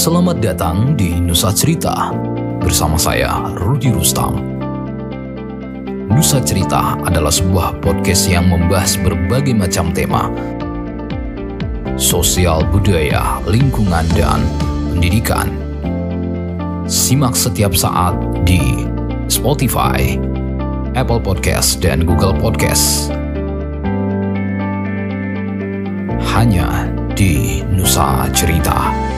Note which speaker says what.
Speaker 1: Selamat datang di Nusa Cerita bersama saya Rudi Rustam. Nusa Cerita adalah sebuah podcast yang membahas berbagai macam tema sosial budaya, lingkungan, dan pendidikan. Simak setiap saat di Spotify, Apple Podcast, dan Google Podcast. Hanya di Nusa Cerita.